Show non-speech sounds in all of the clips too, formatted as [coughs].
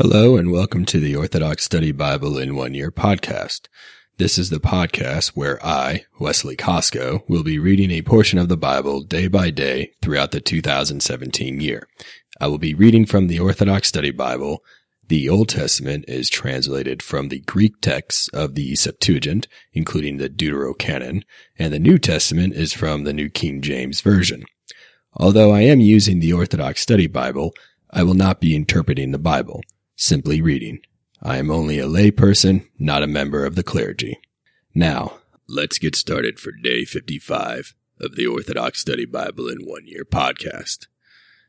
Hello, and welcome to the Orthodox Study Bible in One Year podcast. This is the podcast where I, Wesley Costco, will be reading a portion of the Bible day by day throughout the 2017 year. I will be reading from the Orthodox Study Bible. The Old Testament is translated from the Greek texts of the Septuagint, including the Deuterocanon, and the New Testament is from the New King James Version. Although I am using the Orthodox Study Bible, I will not be interpreting the Bible simply reading. I am only a layperson, not a member of the clergy. Now, let's get started for day 55 of the Orthodox Study Bible in One Year podcast.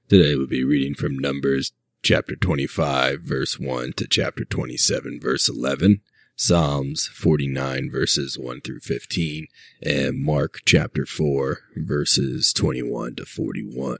Today we'll be reading from Numbers chapter 25, verse 1 to chapter 27, verse 11, Psalms 49, verses 1 through 15, and Mark chapter 4, verses 21 to 41.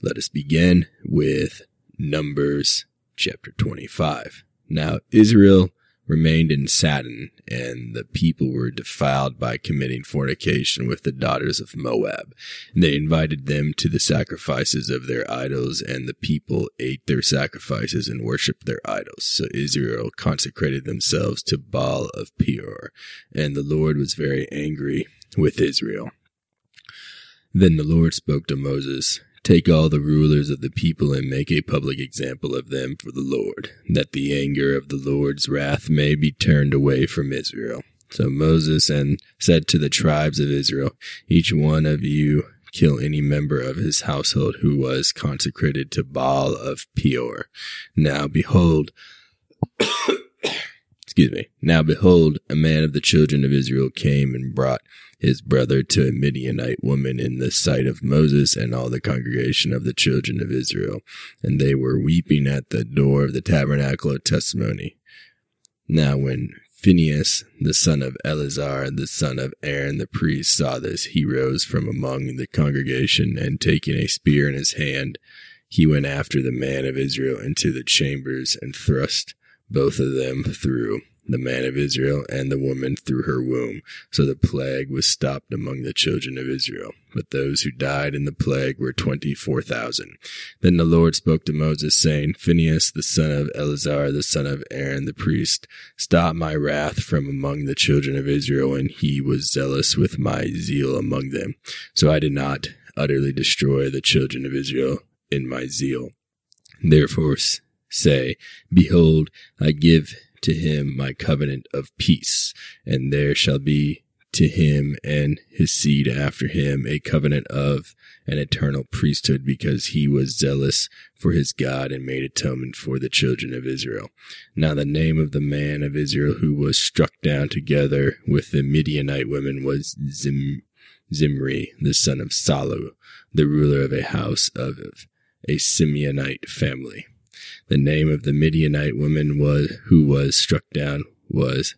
Let us begin with Numbers chapter 25. Now Israel remained in Sadon, and the people were defiled by committing fornication with the daughters of Moab. And they invited them to the sacrifices of their idols, and the people ate their sacrifices and worshipped their idols. So Israel consecrated themselves to Baal of Peor, and the Lord was very angry with Israel. Then the Lord spoke to Moses, Take all the rulers of the people and make a public example of them for the Lord, that the anger of the Lord's wrath may be turned away from Israel. So Moses and said to the tribes of Israel, Each one of you kill any member of his household who was consecrated to Baal of Peor. Now behold, excuse me. Now behold, a man of the children of Israel came and brought his brother to a Midianite woman in the sight of Moses and all the congregation of the children of Israel. And they were weeping at the door of the tabernacle of testimony. Now when Phinehas, the son of Eleazar, the son of Aaron the priest, saw this, he rose from among the congregation, and taking a spear in his hand, he went after the man of Israel into the chambers and thrust both of them through the man of Israel and the woman through her womb. So the plague was stopped among the children of Israel. But those who died in the plague were twenty four thousand. Then the Lord spoke to Moses, saying, Phinehas, the son of Eleazar, the son of Aaron the priest, stop my wrath from among the children of Israel. And he was zealous with my zeal among them. So I did not utterly destroy the children of Israel in my zeal. Therefore say, Behold, I give to him my covenant of peace, and there shall be to him and his seed after him a covenant of an eternal priesthood because he was zealous for his God and made atonement for the children of Israel. Now the name of the man of Israel who was struck down together with the Midianite women was Zim, Zimri, the son of Salu, the ruler of a house of a Simeonite family. The name of the Midianite woman was who was struck down was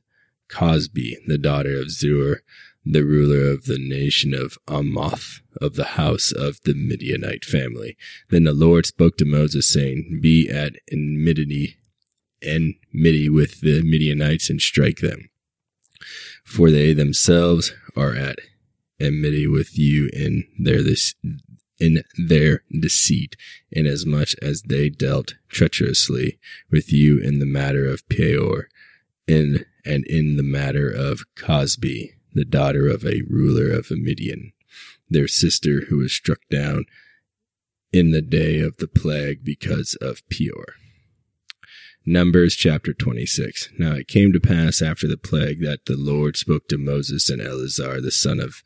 Cosbi, the daughter of Zur, the ruler of the nation of Amoth, of the house of the Midianite family. Then the Lord spoke to Moses, saying, Be at enmity, enmity with the Midianites and strike them, for they themselves are at enmity with you in their this in their deceit, inasmuch as they dealt treacherously with you in the matter of Peor, in and in the matter of Cosbi, the daughter of a ruler of Midian, their sister who was struck down in the day of the plague because of Peor. Numbers chapter 26. Now it came to pass after the plague that the Lord spoke to Moses and Eleazar the son of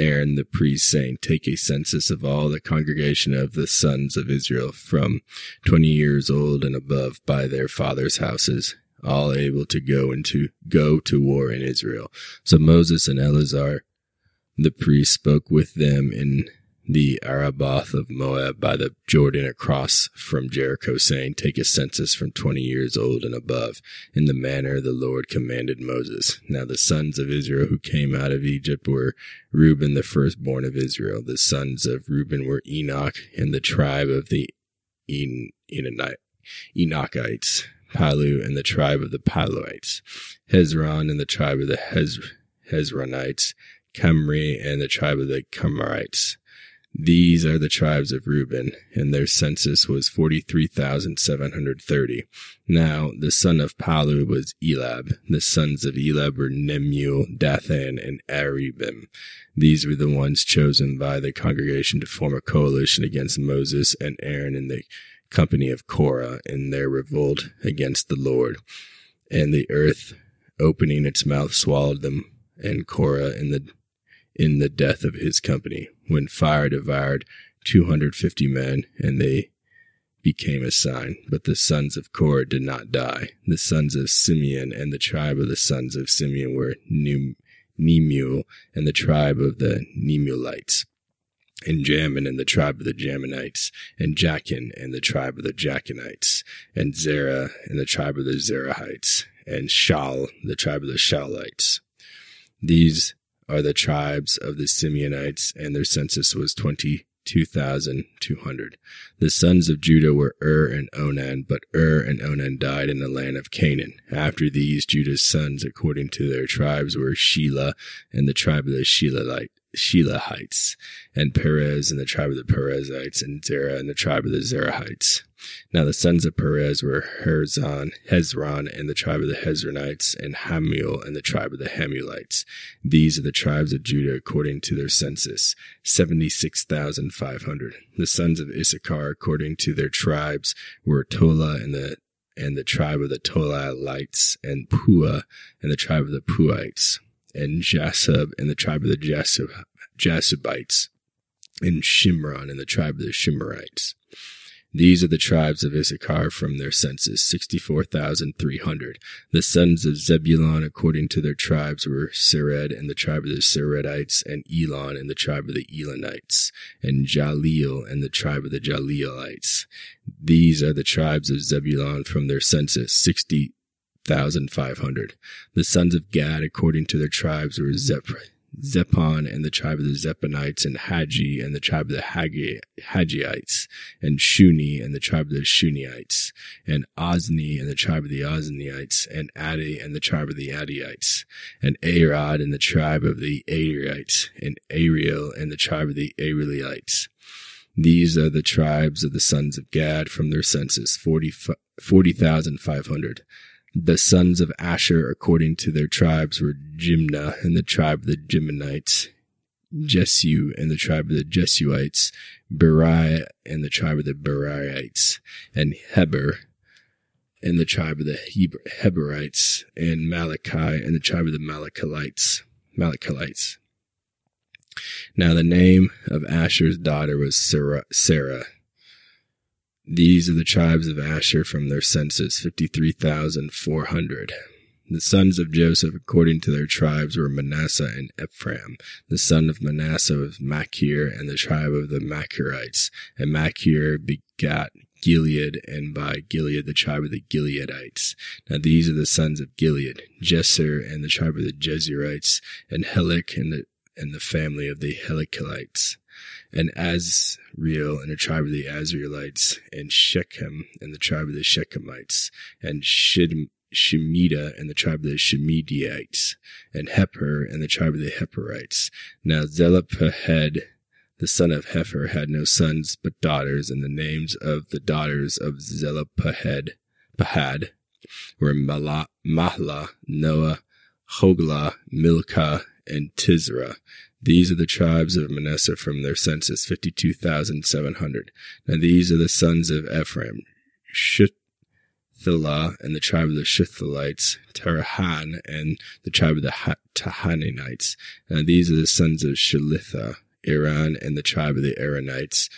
Aaron the priest, saying, Take a census of all the congregation of the sons of Israel from twenty years old and above by their fathers' houses, all able to go into go to war in Israel. So Moses and Eleazar the priest spoke with them in the Araboth of Moab by the Jordan across from Jericho, saying, Take a census from twenty years old and above, in the manner the Lord commanded Moses. Now the sons of Israel who came out of Egypt were Reuben, the firstborn of Israel. The sons of Reuben were Enoch and the tribe of the en- Enochites, Palu and the tribe of the Paluites, Hezron and the tribe of the Hez- Hezronites, Camri and the tribe of the Camarites. These are the tribes of Reuben, and their census was 43,730. Now, the son of Palu was Elab. The sons of Elab were Nemuel, Dathan, and Aribim. These were the ones chosen by the congregation to form a coalition against Moses and Aaron in the company of Korah in their revolt against the Lord. And the earth, opening its mouth, swallowed them, and Korah in the in the death of his company, when fire devoured 250 men, and they became a sign. But the sons of Korah did not die. The sons of Simeon and the tribe of the sons of Simeon were Nemuel and the tribe of the Nemuelites, and Jamin and the tribe of the Jaminites, and Jachin and the tribe of the Jachinites, and Zerah and the tribe of the Zerahites, and Shal, the tribe of the Shalites. These are the tribes of the Simeonites, and their census was 22,200. The sons of Judah were Ur and Onan, but Ur and Onan died in the land of Canaan. After these, Judah's sons, according to their tribes, were Shelah and the tribe of the Shelahite, Shelahites, and Perez and the tribe of the Perezites, and Zerah and the tribe of the Zerahites. Now the sons of Perez were Herzon, Hezron, and the tribe of the Hezronites, and Hamul, and the tribe of the Hamulites. These are the tribes of Judah according to their census, seventy-six thousand five hundred. The sons of Issachar according to their tribes were Tola and the and the tribe of the Tolalites, and Pua, and the tribe of the Puites and Jasub and the tribe of the Jasub, Jasubites, and Shimron and the tribe of the Shimerites. These are the tribes of Issachar from their census, 64,300. The sons of Zebulun, according to their tribes, were Sered and the tribe of the Seredites, and Elon and the tribe of the Elonites, and Jaleel and the tribe of the Jaleelites. These are the tribes of Zebulun from their census, 60, thousand five hundred. The sons of Gad, according to their tribes, were Zep, Zephon and the tribe of the Zephonites, and Hagi and the tribe of the Hagi, Hagiites, and Shuni and the tribe of the Shuniites, and Ozni and the tribe of the Ozniites, and Adi and the tribe of the Adiites, and Arod and the tribe of the Ariites, and Ariel and the tribe of the Arielites. These are the tribes of the sons of Gad from their census, 40,500. 40, the sons of Asher, according to their tribes, were Jimnah and the tribe of the Jimnites, Jesu and the tribe of the Jesuites, Beriah and the tribe of the Beriites, and Heber and the tribe of the Heberites, and Malachi and the tribe of the Malachites. Malachites. Now the name of Asher's daughter was Sarah, Sarah these are the tribes of Asher from their census, 53,400. The sons of Joseph, according to their tribes, were Manasseh and Ephraim. The son of Manasseh was Machir, and the tribe of the Machirites. And Machir begat Gilead, and by Gilead the tribe of the Gileadites. Now these are the sons of Gilead, Jeser and the tribe of the Jeserites, and Helik and the and the family of the Helikelites and Azriel and the tribe of the Azrielites, and Shechem and the tribe of the Shechemites, and Shid- Shemida and the tribe of the Shemidites, and Hepher and the tribe of the Heperites. Now Zelophehad, the son of Hepher, had no sons but daughters, and the names of the daughters of Zelophehad Pahad were Mahlah, Noah, Hoglah, Milcah, and Tirzah. These are the tribes of Manasseh from their census, 52,700. Now these are the sons of Ephraim, Shuthilah and the tribe of the Shuthalites, Terahan and the tribe of the Tahananites. Now these are the sons of Shelitha, Iran and the tribe of the Aaronites,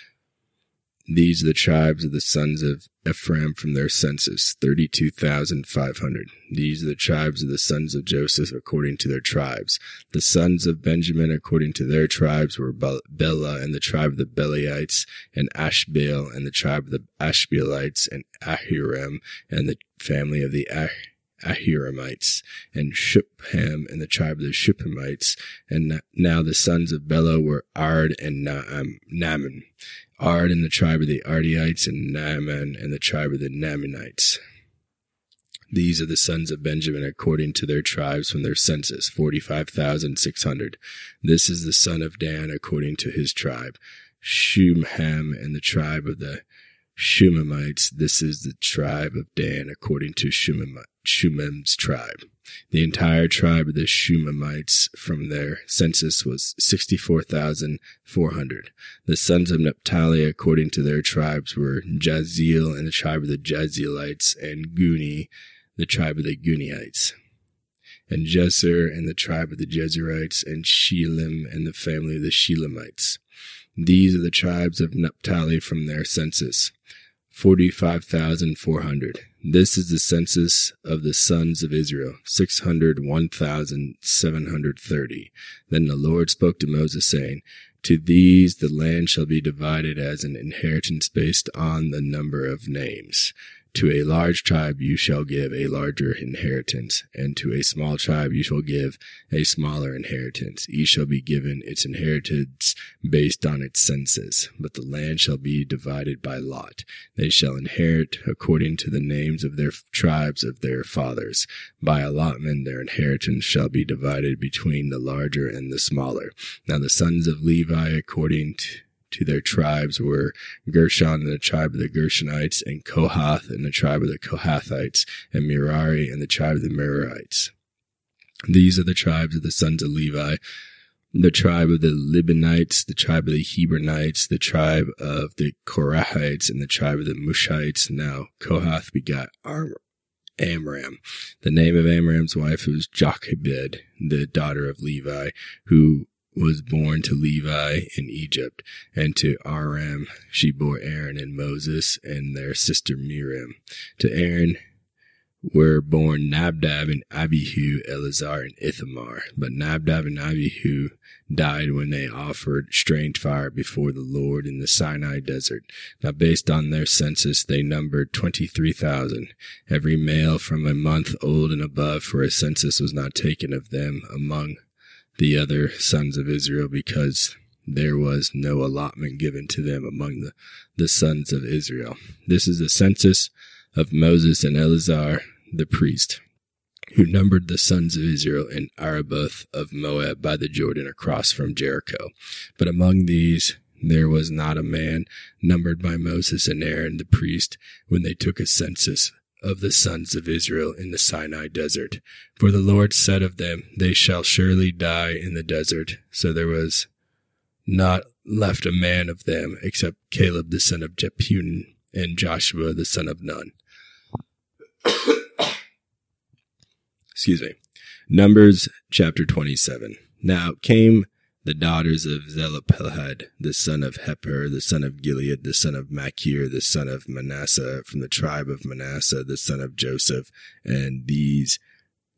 these are the tribes of the sons of Ephraim from their census, 32,500. These are the tribes of the sons of Joseph according to their tribes. The sons of Benjamin according to their tribes were Bela and the tribe of the Belaites, and Ashbel and the tribe of the Ashbelites, and Ahiram and the family of the ah- Ahiramites, and Shupham and the tribe of the Shuphamites. And now the sons of Bela were Ard and Naaman. Ard and the tribe of the Ardiites, and Naaman and the tribe of the Naamanites. These are the sons of Benjamin according to their tribes from their census, 45,600. This is the son of Dan according to his tribe, Shumham, and the tribe of the Shumamites. This is the tribe of Dan, according to Shumam's tribe. The entire tribe of the Shumamites from their census was 64,400. The sons of Naphtali, according to their tribes, were Jaziel and the tribe of the Jazielites, and Guni, the tribe of the Guniites, and Jezer and the tribe of the Jezerites, and Shelim and the family of the Shelemites. These are the tribes of Naphtali from their census. 45,400. This is the census of the sons of Israel, 601,730. Then the Lord spoke to Moses, saying, To these the land shall be divided as an inheritance based on the number of names. To a large tribe you shall give a larger inheritance, and to a small tribe you shall give a smaller inheritance. Each shall be given its inheritance based on its census, but the land shall be divided by lot. They shall inherit according to the names of their tribes of their fathers. By allotment their inheritance shall be divided between the larger and the smaller. Now the sons of Levi according to to their tribes were Gershon and the tribe of the Gershonites, and Kohath and the tribe of the Kohathites, and Merari and the tribe of the Merarites. These are the tribes of the sons of Levi, the tribe of the Libanites, the tribe of the Hebronites, the tribe of the Korahites, and the tribe of the Mushites. Now Kohath begot Amram. The name of Amram's wife was Jochebed, the daughter of Levi, who was born to Levi in Egypt, and to Aram she bore Aaron and Moses and their sister Miriam. To Aaron were born Nadab and Abihu, Eleazar and Ithamar. But Nadab and Abihu died when they offered strange fire before the Lord in the Sinai desert. Now, based on their census, they numbered 23,000. Every male from a month old and above, for a census was not taken of them among the other sons of Israel because there was no allotment given to them among the, the sons of Israel. This is the census of Moses and Eleazar the priest, who numbered the sons of Israel in Arabah of Moab by the Jordan across from Jericho. But among these there was not a man numbered by Moses and Aaron the priest when they took a census of the sons of Israel in the Sinai desert. For the Lord said of them, They shall surely die in the desert. So there was not left a man of them except Caleb the son of Jephunneh and Joshua the son of Nun. [coughs] Excuse me. Numbers chapter 27. Now came the daughters of Zelophehad, the son of Hepher, the son of Gilead, the son of Machir, the son of Manasseh, from the tribe of Manasseh, the son of Joseph, and these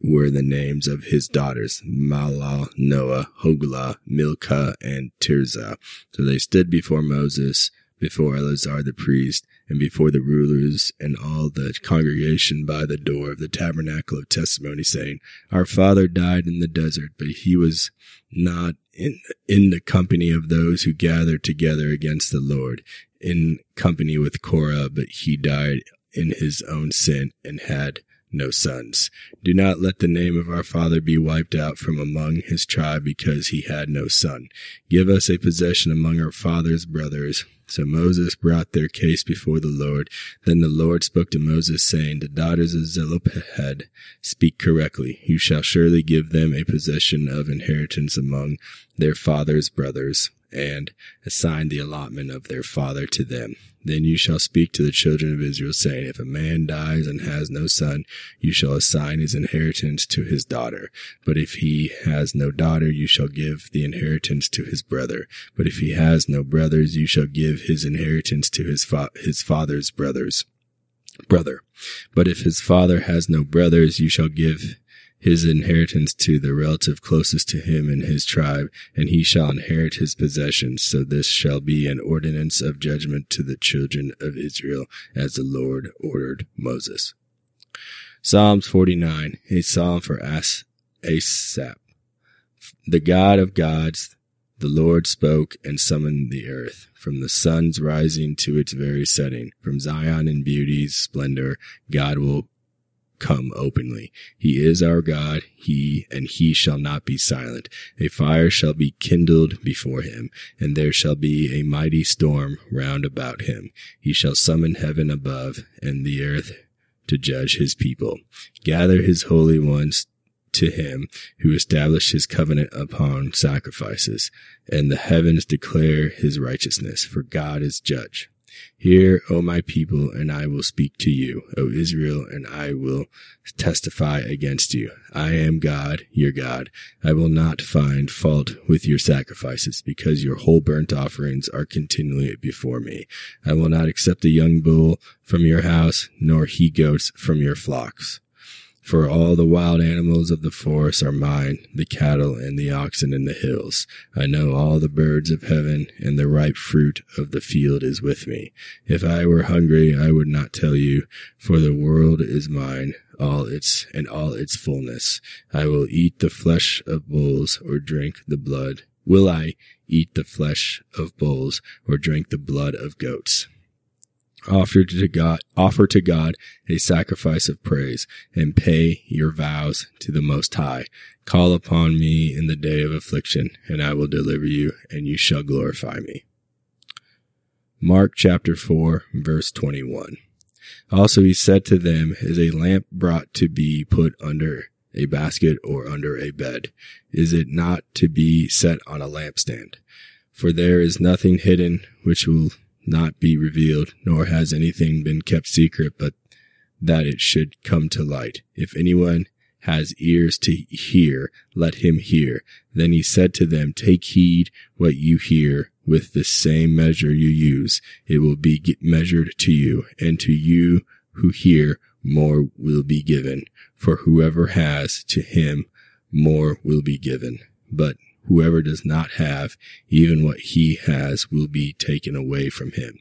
were the names of his daughters, Mahlah, Noah, Hoglah, Milcah, and Tirzah. So they stood before Moses, before Eleazar the priest, and before the rulers and all the congregation by the door of the tabernacle of testimony, saying, Our father died in the desert, but he was not in, in the company of those who gathered together against the Lord, in company with Korah, but he died in his own sin and had no sons. Do not let the name of our father be wiped out from among his tribe because he had no son. Give us a possession among our father's brothers. So Moses brought their case before the Lord. Then the Lord spoke to Moses, saying, The daughters of Zelophehad speak correctly. You shall surely give them a possession of inheritance among their father's brothers and assign the allotment of their father to them. Then you shall speak to the children of Israel, saying, If a man dies and has no son, you shall assign his inheritance to his daughter. But if he has no daughter, you shall give the inheritance to his brother. But if he has no brothers, you shall give his inheritance to his, fa- his father's brothers. Brother. But if his father has no brothers, you shall give his inheritance to the relative closest to him in his tribe, and he shall inherit his possessions. So this shall be an ordinance of judgment to the children of Israel, as the Lord ordered Moses. Psalms 49, a psalm for As- Asaph. The God of gods, the Lord spoke and summoned the earth from the sun's rising to its very setting. From Zion in beauty's splendor, God will come openly. He is our God, he and he shall not be silent. A fire shall be kindled before him, and there shall be a mighty storm round about him. He shall summon heaven above and the earth to judge his people, gather his holy ones to him who established his covenant upon sacrifices, and the heavens declare his righteousness, for God is judge. Hear, O my people, and I will speak to you, O Israel, and I will testify against you. I am God, your God. I will not find fault with your sacrifices, because your whole burnt offerings are continually before me. I will not accept a young bull from your house, nor he goats from your flocks. For all the wild animals of the forest are mine, the cattle and the oxen in the hills. I know all the birds of heaven, and the ripe fruit of the field is with me. If I were hungry, I would not tell you, for the world is mine, all its and all its fullness. I will eat the flesh of bulls or drink the blood. Will I eat the flesh of bulls or drink the blood of goats? Offer to God, offer to God a sacrifice of praise and pay your vows to the Most High. Call upon me in the day of affliction and I will deliver you and you shall glorify me. Mark chapter 4 verse 21. Also he said to them, is a lamp brought to be put under a basket or under a bed? Is it not to be set on a lampstand? For there is nothing hidden which will not be revealed, nor has anything been kept secret, but that it should come to light. If anyone has ears to hear, let him hear. Then he said to them, Take heed what you hear. With the same measure you use, it will be measured to you, and to you who hear, more will be given. For whoever has, to him more will be given. But Whoever does not have, even what he has will be taken away from him.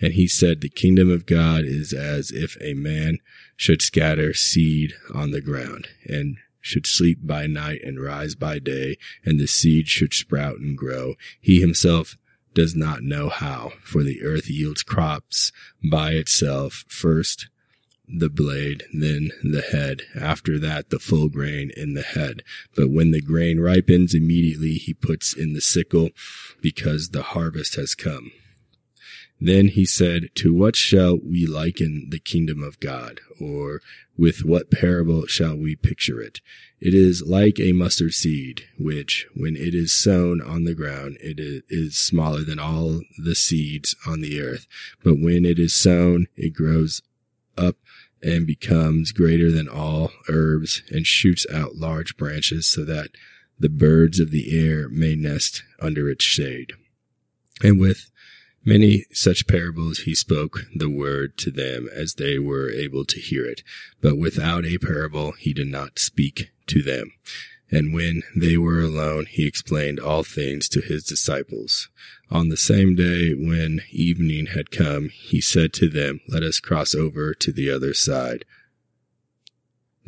And he said, the kingdom of God is as if a man should scatter seed on the ground and should sleep by night and rise by day, and the seed should sprout and grow. He himself does not know how, for the earth yields crops by itself, first the blade, then the head. After that, the full grain in the head. But when the grain ripens, immediately he puts in the sickle because the harvest has come. Then he said, To what shall we liken the kingdom of God? Or with what parable shall we picture it? It is like a mustard seed, which, when it is sown on the ground, it is smaller than all the seeds on the earth. But when it is sown, it grows up and becomes greater than all herbs and shoots out large branches so that the birds of the air may nest under its shade. And with many such parables he spoke the word to them as they were able to hear it. But without a parable he did not speak to them. And when they were alone, he explained all things to his disciples. On the same day, when evening had come, he said to them, Let us cross over to the other side.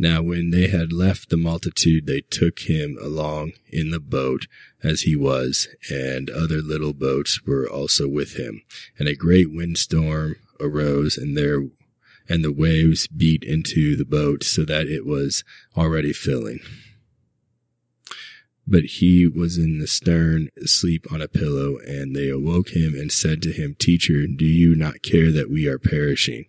Now, when they had left the multitude, they took him along in the boat as he was, and other little boats were also with him. And a great windstorm arose, and there and the waves beat into the boat so that it was already filling but he was in the stern, asleep on a pillow, and they awoke him and said to him, Teacher, do you not care that we are perishing?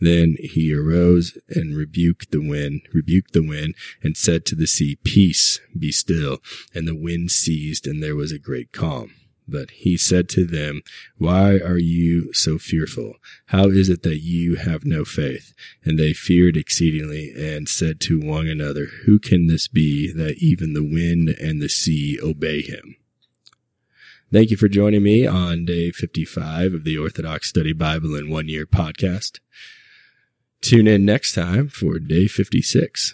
Then he arose and rebuked the wind, rebuked the wind, and said to the sea, Peace, be still. And the wind ceased, and there was a great calm. But he said to them, Why are you so fearful? How is it that you have no faith? And they feared exceedingly and said to one another, Who can this be that even the wind and the sea obey him? Thank you for joining me on day 55 of the Orthodox Study Bible in One Year podcast. Tune in next time for day 56.